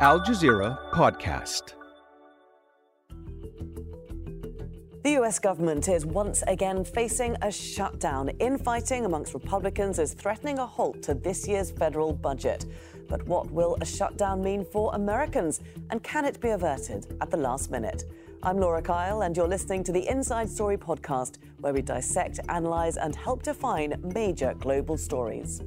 Al Jazeera Podcast. The US government is once again facing a shutdown. Infighting amongst Republicans is threatening a halt to this year's federal budget. But what will a shutdown mean for Americans? And can it be averted at the last minute? I'm Laura Kyle, and you're listening to the Inside Story podcast, where we dissect, analyze, and help define major global stories.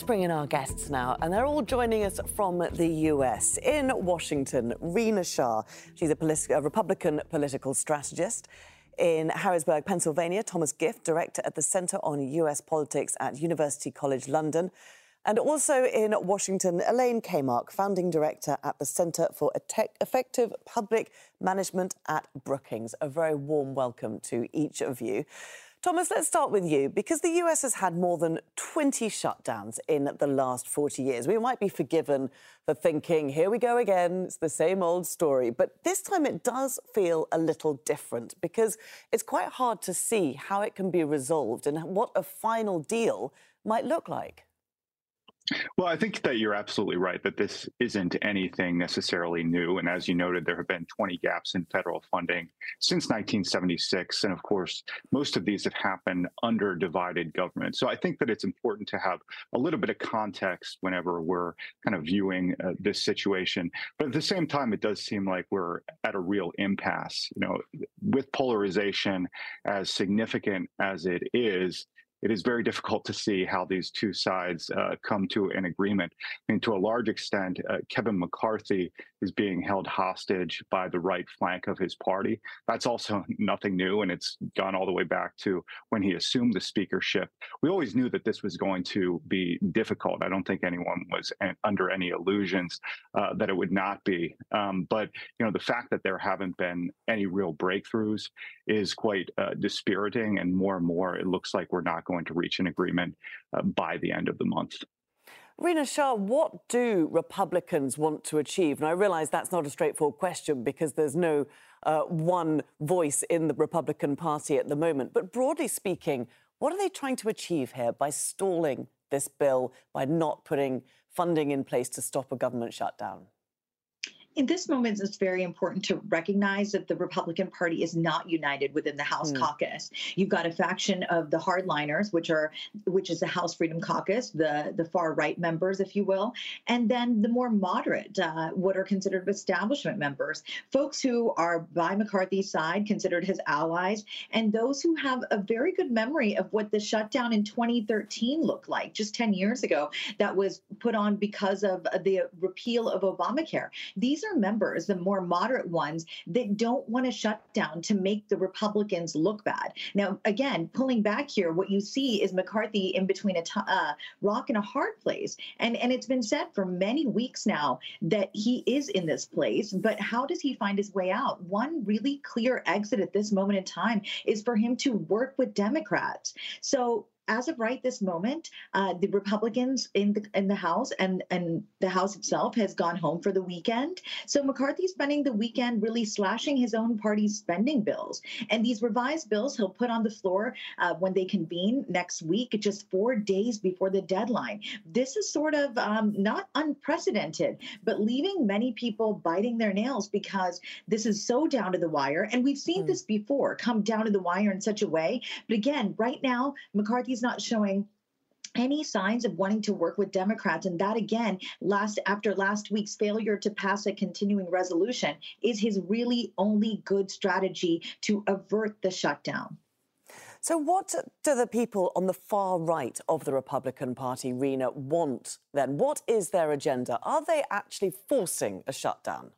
Let's bring in our guests now, and they're all joining us from the US. In Washington, Rina Shah. She's a, a Republican political strategist. In Harrisburg, Pennsylvania, Thomas Gift, director at the Center on US Politics at University College London. And also in Washington, Elaine Kamarck, founding director at the Center for Effective Public Management at Brookings. A very warm welcome to each of you. Thomas, let's start with you. Because the US has had more than 20 shutdowns in the last 40 years, we might be forgiven for thinking, here we go again, it's the same old story. But this time it does feel a little different because it's quite hard to see how it can be resolved and what a final deal might look like. Well, I think that you're absolutely right that this isn't anything necessarily new. And as you noted, there have been 20 gaps in federal funding since 1976. And of course, most of these have happened under divided government. So I think that it's important to have a little bit of context whenever we're kind of viewing uh, this situation. But at the same time, it does seem like we're at a real impasse. You know, with polarization as significant as it is, it is very difficult to see how these two sides uh, come to an agreement. I mean, to a large extent, uh, Kevin McCarthy is being held hostage by the right flank of his party. That's also nothing new, and it's gone all the way back to when he assumed the speakership. We always knew that this was going to be difficult. I don't think anyone was under any illusions uh, that it would not be. Um, but you know, the fact that there haven't been any real breakthroughs is quite uh, dispiriting, and more and more, it looks like we're not going to reach an agreement uh, by the end of the month. Rina Shah, what do Republicans want to achieve? And I realize that's not a straightforward question because there's no uh, one voice in the Republican Party at the moment. But broadly speaking, what are they trying to achieve here by stalling this bill, by not putting funding in place to stop a government shutdown? In this moment, it's very important to recognize that the Republican Party is not united within the House mm. caucus. You've got a faction of the hardliners, which are which is the House Freedom Caucus, the the far right members, if you will, and then the more moderate, uh, what are considered establishment members, folks who are by McCarthy's side, considered his allies, and those who have a very good memory of what the shutdown in 2013 looked like, just 10 years ago, that was put on because of the repeal of Obamacare. These these are members, the more moderate ones, that don't want to shut down to make the Republicans look bad. Now, again, pulling back here, what you see is McCarthy in between a t- uh, rock and a hard place. And, and it's been said for many weeks now that he is in this place, but how does he find his way out? One really clear exit at this moment in time is for him to work with Democrats. So as of right this moment, uh, the Republicans in the in the House and and the House itself has gone home for the weekend. So McCarthy's spending the weekend really slashing his own party's spending bills, and these revised bills he'll put on the floor uh, when they convene next week, just four days before the deadline. This is sort of um, not unprecedented, but leaving many people biting their nails because this is so down to the wire, and we've seen mm. this before come down to the wire in such a way. But again, right now McCarthy's he's not showing any signs of wanting to work with Democrats. And that again, last after last week's failure to pass a continuing resolution, is his really only good strategy to avert the shutdown. So, what do the people on the far right of the Republican Party, Rina, want then? What is their agenda? Are they actually forcing a shutdown?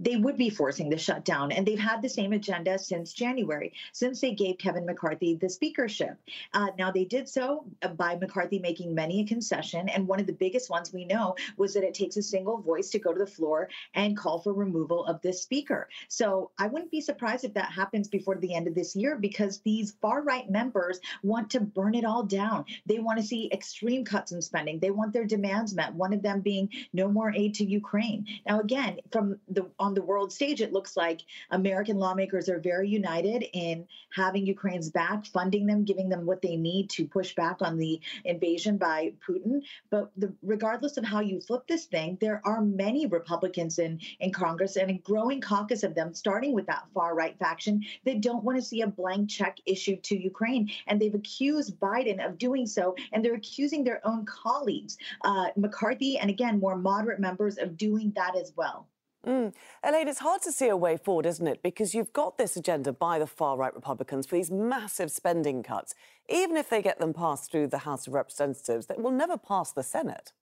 They would be forcing the shutdown. And they've had the same agenda since January, since they gave Kevin McCarthy the speakership. Uh, now, they did so uh, by McCarthy making many a concession. And one of the biggest ones we know was that it takes a single voice to go to the floor and call for removal of this speaker. So I wouldn't be surprised if that happens before the end of this year because these far right members want to burn it all down. They want to see extreme cuts in spending. They want their demands met, one of them being no more aid to Ukraine. Now, again, from the on the world stage, it looks like American lawmakers are very united in having Ukraine's back, funding them, giving them what they need to push back on the invasion by Putin. But the, regardless of how you flip this thing, there are many Republicans in, in Congress and a growing caucus of them, starting with that far right faction, that don't want to see a blank check issued to Ukraine. And they've accused Biden of doing so, and they're accusing their own colleagues, uh, McCarthy, and again, more moderate members, of doing that as well. Mm. Elaine, it's hard to see a way forward, isn't it? Because you've got this agenda by the far right Republicans for these massive spending cuts. Even if they get them passed through the House of Representatives, they will never pass the Senate.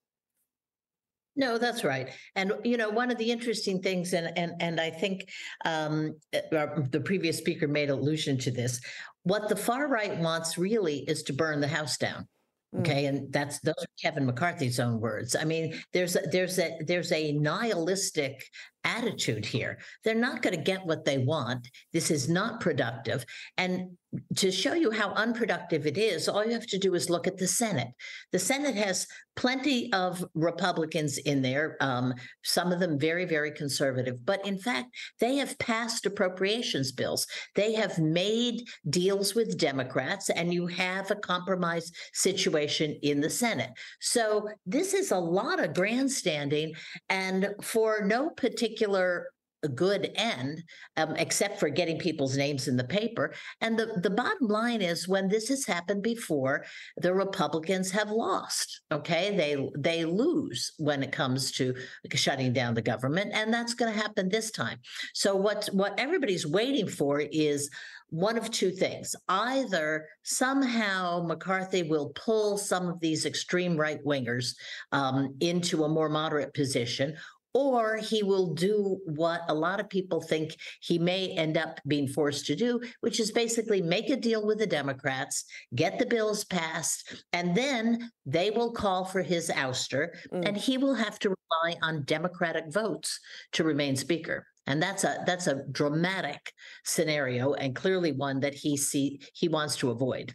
No, that's right. And you know, one of the interesting things, and and and I think um, uh, the previous speaker made allusion to this. What the far right wants really is to burn the house down. Mm. Okay, and that's those are Kevin McCarthy's own words. I mean, there's a, there's a there's a nihilistic attitude here. They're not going to get what they want. This is not productive. And to show you how unproductive it is, all you have to do is look at the Senate. The Senate has plenty of Republicans in there, um, some of them very, very conservative. But in fact, they have passed appropriations bills. They have made deals with Democrats, and you have a compromise situation in the Senate. So this is a lot of grandstanding, and for no particular particular good end, um, except for getting people's names in the paper. And the, the bottom line is when this has happened before, the Republicans have lost. Okay. They they lose when it comes to shutting down the government. And that's going to happen this time. So what what everybody's waiting for is one of two things. Either somehow McCarthy will pull some of these extreme right wingers um, into a more moderate position, or he will do what a lot of people think he may end up being forced to do, which is basically make a deal with the Democrats, get the bills passed, and then they will call for his ouster, mm. and he will have to rely on Democratic votes to remain Speaker. And that's a that's a dramatic scenario, and clearly one that he see he wants to avoid.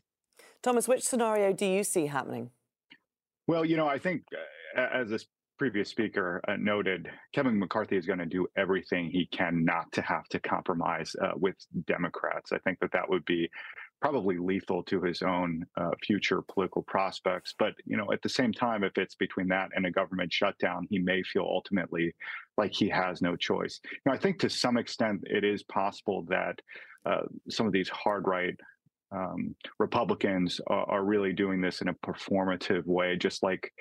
Thomas, which scenario do you see happening? Well, you know, I think uh, as this previous speaker uh, noted, Kevin McCarthy is going to do everything he can not to have to compromise uh, with Democrats. I think that that would be probably lethal to his own uh, future political prospects. But you know, at the same time, if it's between that and a government shutdown, he may feel ultimately like he has no choice. Know, I think to some extent it is possible that uh, some of these hard right um, Republicans are, are, really doing this in a performative way, just like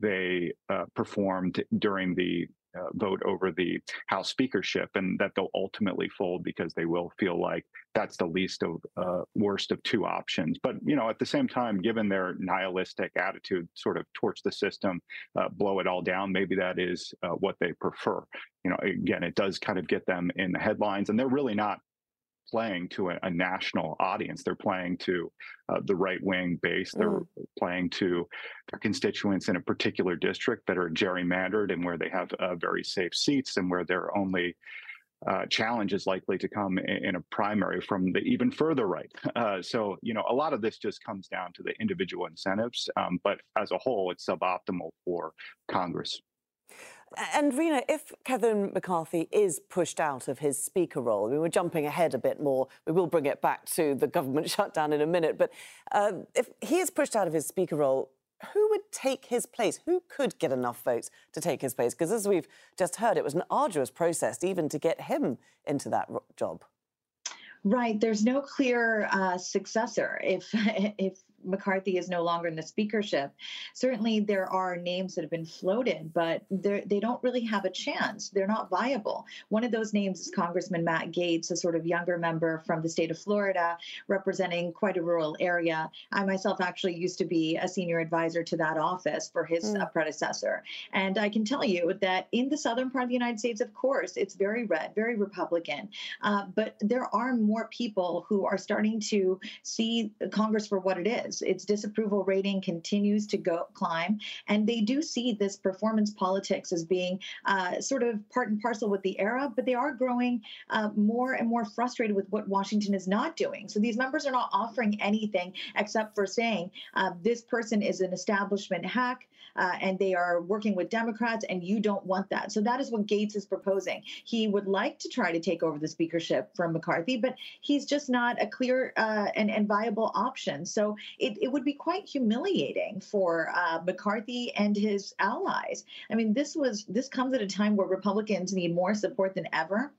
they uh, performed during the uh, vote over the House speakership, and that they'll ultimately fold because they will feel like that's the least of uh, worst of two options. But you know, at the same time, given their nihilistic attitude, sort of towards the system, uh, blow it all down. Maybe that is uh, what they prefer. You know, again, it does kind of get them in the headlines, and they're really not playing to a, a national audience. They're playing to uh, the right wing base. They're mm. playing to their constituents in a particular district that are gerrymandered and where they have uh, very safe seats and where their only uh, challenge is likely to come in, in, a primary from the even further right. Uh, so, you know, a lot of this just comes down to the individual incentives, um, but as a whole, it's suboptimal for Congress. And Rina, if Kevin McCarthy is pushed out of his speaker role, I mean, we're jumping ahead a bit more. We will bring it back to the government shutdown in a minute. But uh, if he is pushed out of his speaker role, who would take his place? Who could get enough votes to take his place? Because as we've just heard, it was an arduous process even to get him into that job. Right. There's no clear uh, successor. If if McCarthy is no longer in the speakership. Certainly, there are names that have been floated, but they don't really have a chance. They're not viable. One of those names is Congressman Matt Gaetz, a sort of younger member from the state of Florida, representing quite a rural area. I myself actually used to be a senior advisor to that office for his mm. uh, predecessor. And I can tell you that in the southern part of the United States, of course, it's very red, very Republican. Uh, but there are more people who are starting to see Congress for what it is its disapproval rating continues to go climb, and they do see this performance politics as being uh, sort of part and parcel with the era. But they are growing uh, more and more frustrated with what Washington is not doing. So these members are not offering anything except for saying uh, this person is an establishment hack. Uh, and they are working with Democrats, and you don't want that. So that is what Gaetz is proposing. He would like to try to take over the speakership from McCarthy, but he's just not a clear uh, and, and viable option. So it, it would be quite humiliating for uh, McCarthy and his allies. I mean, this was this comes at a time where Republicans need more support than ever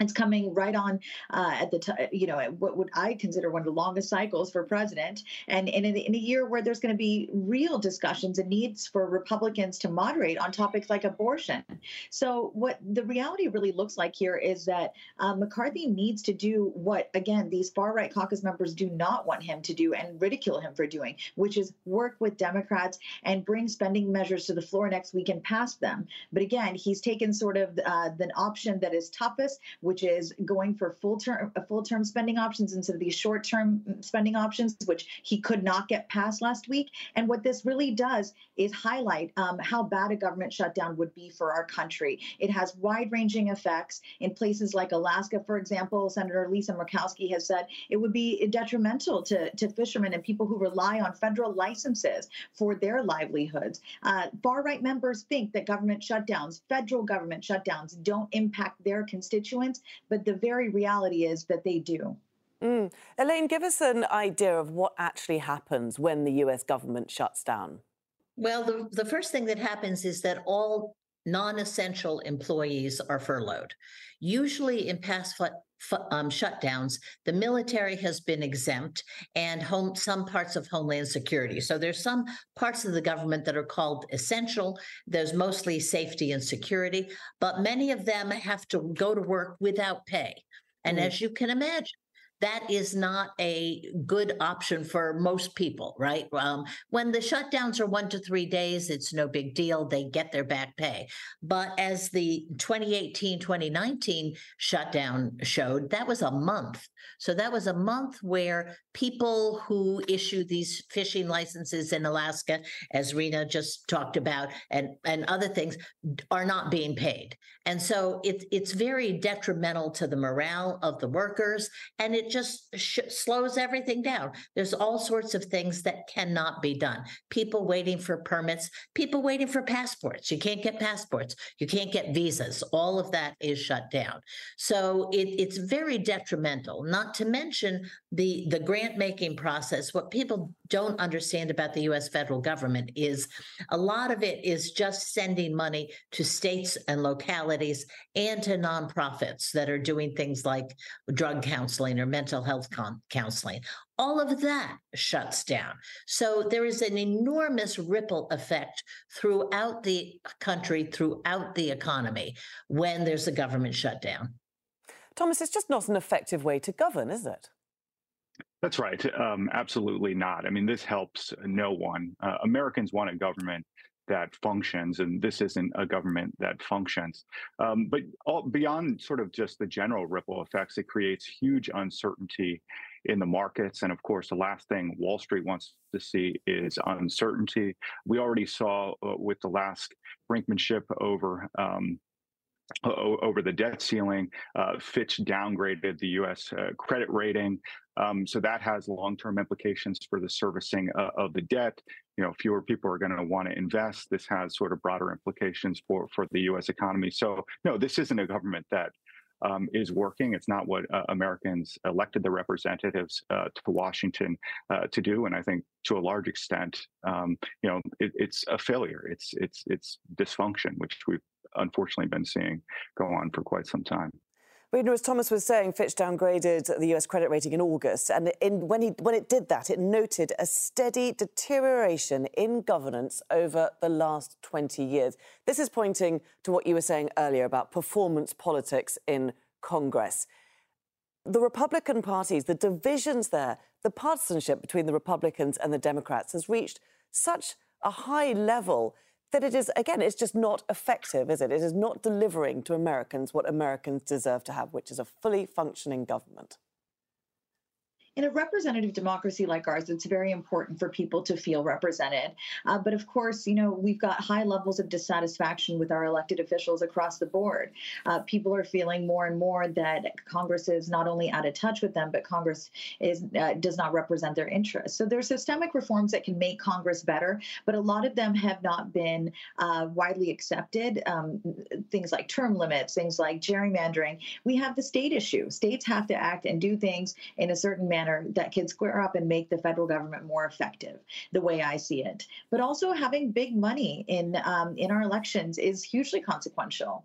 it's coming right on uh, at the time, you know, what would I consider one of the longest cycles for president. And, and in, in a year where there's going to be real discussions and needs for Republicans to moderate on topics like abortion. So, what the reality really looks like here is that uh, McCarthy needs to do what, again, these far right caucus members do not want him to do and ridicule him for doing, which is work with Democrats and bring spending measures to the floor next week and pass them. But again, he's taken sort of uh, the option that is toughest which is going for full term uh, full term spending options instead of these short term spending options, which he could not get passed last week. And what this really does is highlight um, how bad a government shutdown would be for our country. It has wide ranging effects in places like Alaska, for example. Senator Lisa Murkowski has said it would be detrimental to, to fishermen and people who rely on federal licenses for their livelihoods. Uh, far right members think that government shutdowns, federal government shutdowns, don't impact their constituents but the very reality is that they do. Mm. Elaine, give us an idea of what actually happens when the US government shuts down. Well, the, the first thing that happens is that all non essential employees are furloughed. Usually, in past um, shutdowns, the military has been exempt and home, some parts of Homeland Security. So there's some parts of the government that are called essential. There's mostly safety and security, but many of them have to go to work without pay. And mm. as you can imagine, that is not a good option for most people, right? Um, when the shutdowns are one to three days, it's no big deal. They get their back pay. But as the 2018 2019 shutdown showed, that was a month. So that was a month where people who issue these fishing licenses in Alaska, as Rina just talked about, and, and other things, are not being paid. And so it, it's very detrimental to the morale of the workers. And it just sh- slows everything down. There's all sorts of things that cannot be done. People waiting for permits, people waiting for passports. You can't get passports, you can't get visas. All of that is shut down. So it, it's very detrimental. Not to mention the the grant making process. What people don't understand about the U.S. federal government is a lot of it is just sending money to states and localities and to nonprofits that are doing things like drug counseling or mental health con- counseling. All of that shuts down. So there is an enormous ripple effect throughout the country, throughout the economy when there's a government shutdown. Thomas, it's just not an effective way to govern, is it? That's right. Um, absolutely not. I mean, this helps no one. Uh, Americans want a government that functions, and this isn't a government that functions. Um, but all, beyond sort of just the general ripple effects, it creates huge uncertainty in the markets. And of course, the last thing Wall Street wants to see is uncertainty. We already saw uh, with the last brinkmanship over. Um, over the debt ceiling. Uh, Fitch downgraded the U.S. Uh, credit rating, um, so that has long-term implications for the servicing uh, of the debt. You know, fewer people are going to want to invest. This has sort of broader implications for for the U.S. economy. So, no, this isn't a government that um, is working. It's not what uh, Americans elected the representatives uh, to Washington uh, to do, and I think to a large extent, um, you know, it, it's a failure. It's it's it's dysfunction, which we've unfortunately been seeing go on for quite some time. But as Thomas was saying, Fitch downgraded the US credit rating in August. And in, when, he, when it did that, it noted a steady deterioration in governance over the last 20 years. This is pointing to what you were saying earlier about performance politics in Congress. The Republican parties, the divisions there, the partisanship between the Republicans and the Democrats has reached such a high level that it is, again, it's just not effective, is it? It is not delivering to Americans what Americans deserve to have, which is a fully functioning government. In a representative democracy like ours, it's very important for people to feel represented. Uh, but of course, you know, we've got high levels of dissatisfaction with our elected officials across the board. Uh, people are feeling more and more that Congress is not only out of touch with them, but Congress is uh, does not represent their interests. So there's systemic reforms that can make Congress better, but a lot of them have not been uh, widely accepted. Um, things like term limits, things like gerrymandering. We have the state issue. States have to act and do things in a certain manner that can square up and make the federal government more effective, the way I see it. But also having big money in um, in our elections is hugely consequential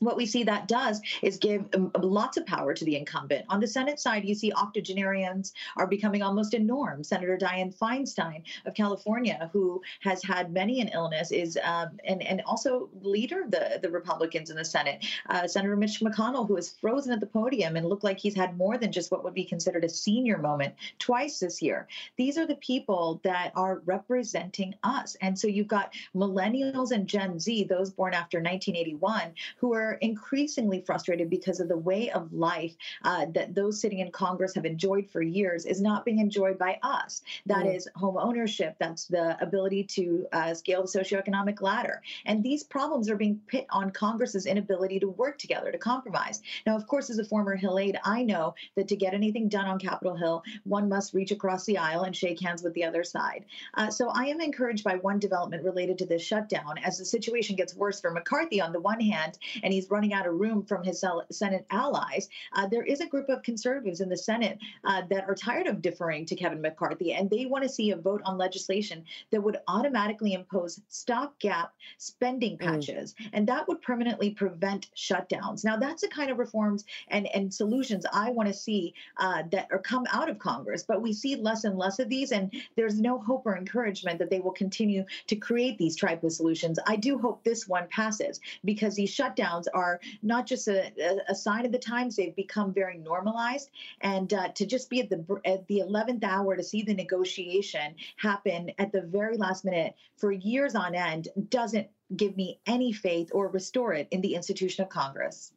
what we see that does is give um, lots of power to the incumbent. On the Senate side, you see octogenarians are becoming almost a norm. Senator Dianne Feinstein of California, who has had many an illness, is um, and and also leader of the the Republicans in the Senate. Uh, Senator Mitch McConnell, who is frozen at the podium and looked like he's had more than just what would be considered a senior moment twice this year. These are the people that are representing us, and so you've got millennials and Gen Z, those born after 1981, who are increasingly frustrated because of the way of life uh, that those sitting in Congress have enjoyed for years is not being enjoyed by us. That mm. is home ownership. That's the ability to uh, scale the socioeconomic ladder. And these problems are being put on Congress's inability to work together, to compromise. Now, of course, as a former Hill aide, I know that to get anything done on Capitol Hill, one must reach across the aisle and shake hands with the other side. Uh, so I am encouraged by one development related to this shutdown as the situation gets worse for McCarthy on the one hand, and he's running out of room from his Senate allies. Uh, there is a group of conservatives in the Senate uh, that are tired of deferring to Kevin McCarthy, and they want to see a vote on legislation that would automatically impose stopgap spending mm. patches, mm. and that would permanently prevent shutdowns. Now, that's the kind of reforms and, and solutions I want to see uh, that are come out of Congress, but we see less and less of these, and there's no hope or encouragement that they will continue to create these type of solutions. I do hope this one passes because these shutdowns are not just a, a, sign of the times; they've become very normalized. And uh, to just be at the at the eleventh hour to see the negotiation happen at the very last minute for years on end doesn't give me any faith or restore it in the institution of Congress.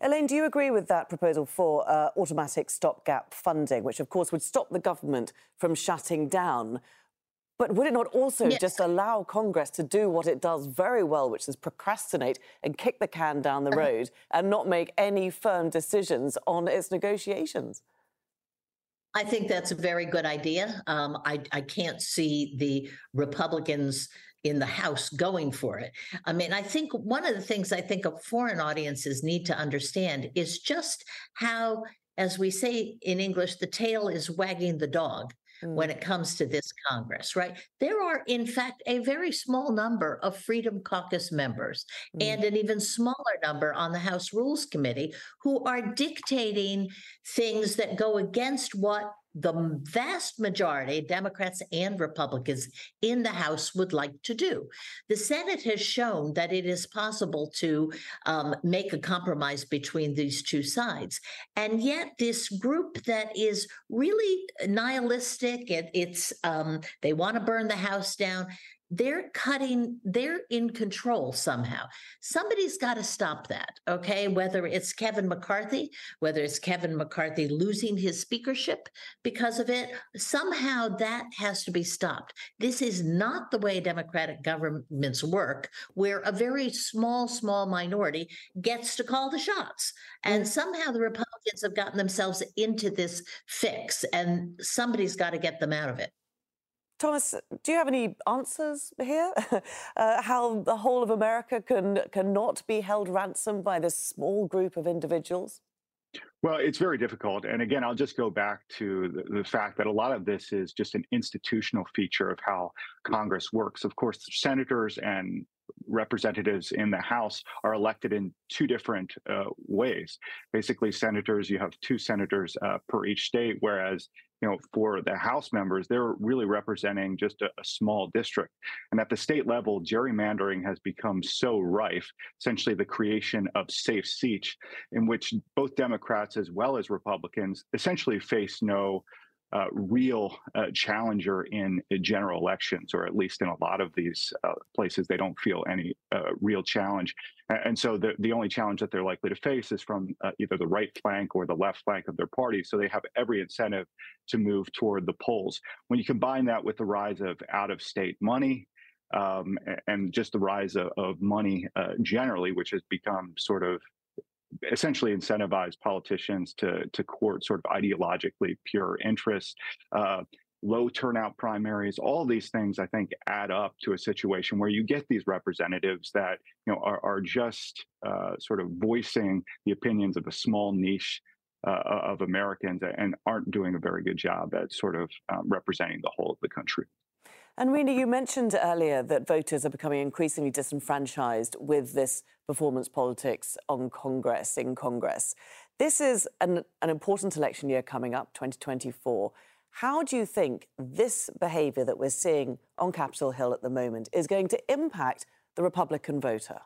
Elaine, do you agree with that proposal for uh, automatic stopgap funding, which of course would stop the government from shutting down? But would it not also yes. just allow Congress to do what it does very well, which is procrastinate and kick the can down the uh-huh. road and not make any firm decisions on its negotiations? I think that's a very good idea. Um, I, I can't see the Republicans in the House going for it. I mean, I think one of the things I think foreign audiences need to understand is just how, as we say in English, the tail is wagging the dog when mm. it comes to this Congress, right? There are, in fact, a very small number of Freedom Caucus members mm. and an even smaller number on the House Rules Committee who are dictating things that go against what the vast majority, Democrats and Republicans in the House, would like to do. The Senate has shown that it is possible to um, make a compromise between these two sides. And yet, this group that is really nihilistic, it, it's um, they want to burn the House down they're cutting they're in control somehow. Somebody's got to stop that okay? Whether it's kevin mccarthy whether it's kevin mccarthy losing his speakership because of it somehow that has to be stopped. This is not the way democratic governments work where a very small small minority gets to call the shots. And mm. somehow the republicans have gotten themselves into this fix and somebody's got to get them out of it Thomas, do you have any answers here? uh, how the whole of America can cannot be held ransom by this small group of individuals? Well, it's very difficult. And again, I'll just go back to the, the, fact that a lot of this is just an institutional feature of how Congress works. Of course, senators and representatives in the House are elected in two different uh, ways. Basically, senators, you have two senators uh, per each state, whereas you know, for the House members, they're really representing just a, a, small district. And at the state level, gerrymandering has become so rife, essentially the creation of safe seats in which both Democrats as well as Republicans essentially face no uh, real uh, challenger in general elections, or at least in a lot of these uh, places, they don't feel any uh, real challenge. And so the, the only challenge that they're likely to face is from uh, either the right flank or the left flank of their party. So they have every incentive to move toward the poles. When you combine that with the rise of out of state money, um, and just the rise of, of money uh, generally, which has become sort of essentially incentivize politicians to to court sort of ideologically pure interests. Uh, low turnout primaries, all these things I think add up to a situation where you get these representatives that you know are, are just uh, sort of voicing the opinions of a small niche uh, of Americans and aren't doing a very good job at sort of um, representing the whole of the country. And Rina, you mentioned earlier that voters are becoming increasingly disenfranchised with this performance politics on Congress, in Congress. This is an, an important election year coming up, 2024. How do you think this behaviour that we're seeing on Capitol Hill at the moment is going to impact the Republican voter?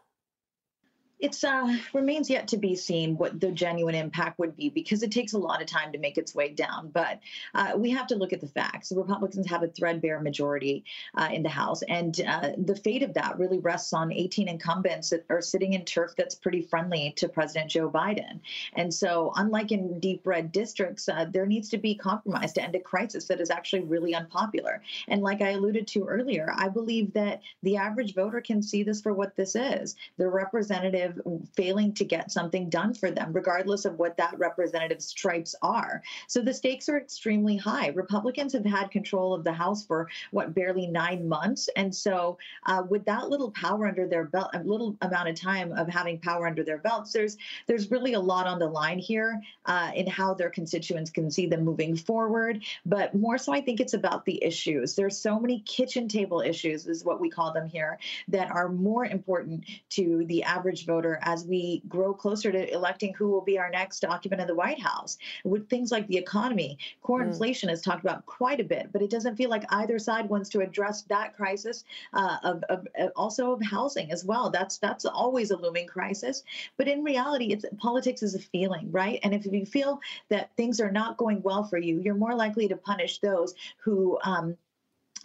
It's uh, remains yet to be seen what the genuine impact would be because it takes a lot of time to make its way down. But uh, we have to look at the facts. The Republicans have a threadbare majority uh, in the House, and uh, the fate of that really rests on 18 incumbents that are sitting in turf that's pretty friendly to President Joe Biden. And so, unlike in deep red districts, uh, there needs to be compromise to end a crisis that is actually really unpopular. And like I alluded to earlier, I believe that the average voter can see this for what this is. The representative representative failing to get something done for them, regardless of what that representative's stripes are. So the stakes are extremely high. Republicans have had control of the House for what barely nine months, and so uh, with that little power under their belt, a little amount of time of having power under their belts, there's there's really a lot on the line here uh, in how their constituents can see them moving forward. But more so, I think it's about the issues. There's so many kitchen table issues, is what we call them here, that are more important to the average voter voter as we grow closer to electing who will be our next occupant of the White House. With things like the economy, core mm. inflation is talked about quite a bit, but it doesn't feel like either side wants to address that crisis uh, of, of uh, also of housing as well. That's that's always a looming crisis. But in reality, it's politics is a feeling, right? And if you feel that things are not going well for you, you're more likely to punish those who um,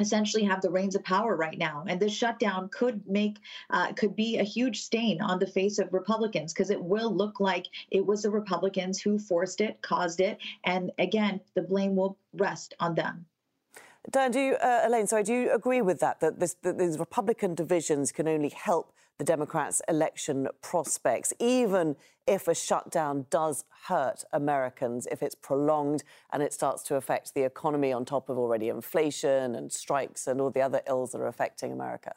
essentially have the reins of power right now. And this shutdown could make uh, could be a huge stain on the face of republicans because it will look like it was the republicans who forced it caused it and again the blame will rest on them. Dan, do you, uh, Elaine, sorry, do you agree with that, that, this, that these Republican divisions can only help the Democrats' election prospects, even if a shutdown does hurt Americans, if it's prolonged and it starts to affect the economy on top of already inflation and strikes and all the other ills that are affecting America?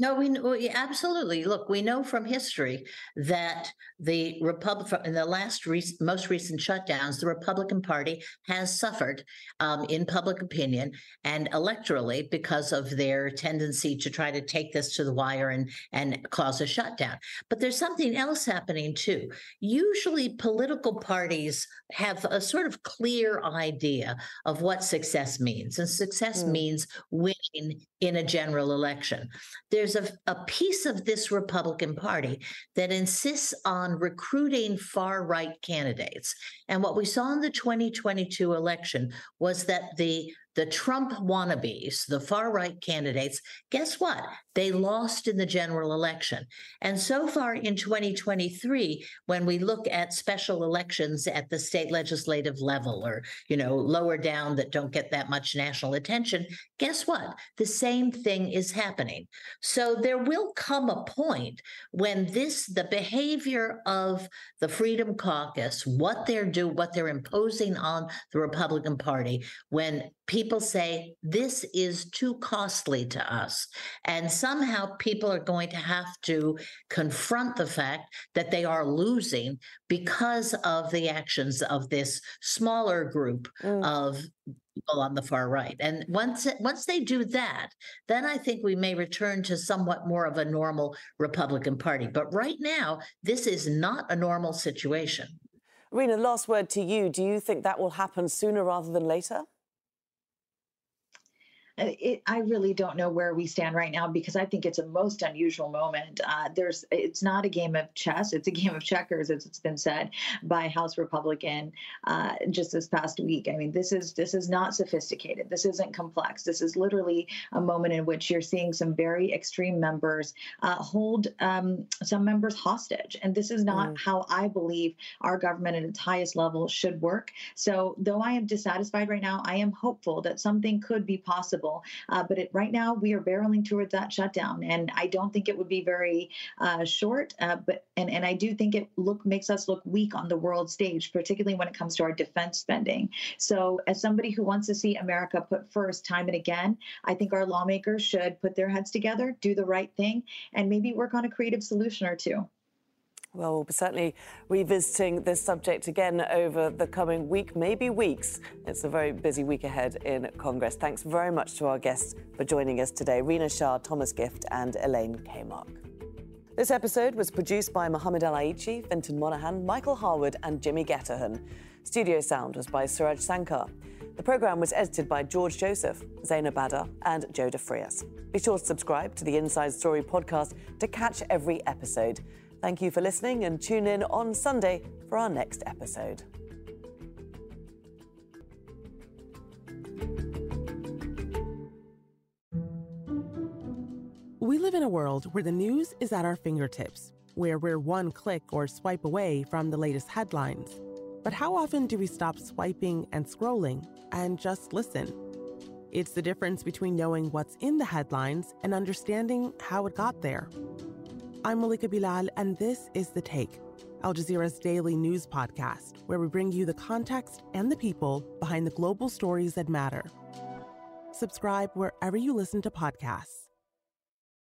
No, we, we absolutely look. We know from history that the Republic in the last re- most recent shutdowns, the Republican Party has suffered um, in public opinion and electorally because of their tendency to try to take this to the wire and and cause a shutdown. But there's something else happening too. Usually, political parties have a sort of clear idea of what success means, and success mm. means winning in a general election. There's a, a piece of this Republican Party that insists on recruiting far right candidates. And what we saw in the 2022 election was that the the Trump wannabes, the far right candidates, guess what? They lost in the general election. And so far in 2023, when we look at special elections at the state legislative level or, you know, lower down that don't get that much national attention, guess what? The same thing is happening. So there will come a point when this, the behavior of the Freedom Caucus, what they're doing, what they're imposing on the Republican Party, when people say this is too costly to us. And somehow people are going to have to confront the fact that they are losing because of the actions of this smaller group mm. of people on the far right. And once once they do that, then I think we may return to somewhat more of a normal Republican Party. But right now, this is not a normal situation. Rina, last word to you. Do you think that will happen sooner rather than later? It, I really don't know where we stand right now because I think it's a most unusual moment. Uh, there's, it's not a game of chess; it's a game of checkers, as it's been said by House Republican uh, just this past week. I mean, this is this is not sophisticated. This isn't complex. This is literally a moment in which you're seeing some very extreme members uh, hold um, some members hostage, and this is not mm. how I believe our government at its highest level should work. So, though I am dissatisfied right now, I am hopeful that something could be possible uh, but it, right now, we are barreling towards that shutdown, and I don't think it would be very uh, short. Uh, but and and I do think it look makes us look weak on the world stage, particularly when it comes to our defense spending. So, as somebody who wants to see America put first time and again, I think our lawmakers should put their heads together, do the right thing, and maybe work on a creative solution or two. Well, we'll be certainly revisiting this subject again over the coming week, maybe weeks. It's a very busy week ahead in Congress. Thanks very much to our guests for joining us today Rina Shah, Thomas Gift, and Elaine Kamarck. This episode was produced by Mohammed Al Aichi, Fintan Monahan, Michael Harwood, and Jimmy Getterhan. Studio sound was by Suraj Sankar. The programme was edited by George Joseph, Zainab Badar, and Joe DeFrias. Be sure to subscribe to the Inside Story podcast to catch every episode. Thank you for listening and tune in on Sunday for our next episode. We live in a world where the news is at our fingertips, where we're one click or swipe away from the latest headlines. But how often do we stop swiping and scrolling and just listen? It's the difference between knowing what's in the headlines and understanding how it got there. I'm Malika Bilal, and this is The Take, Al Jazeera's daily news podcast, where we bring you the context and the people behind the global stories that matter. Subscribe wherever you listen to podcasts.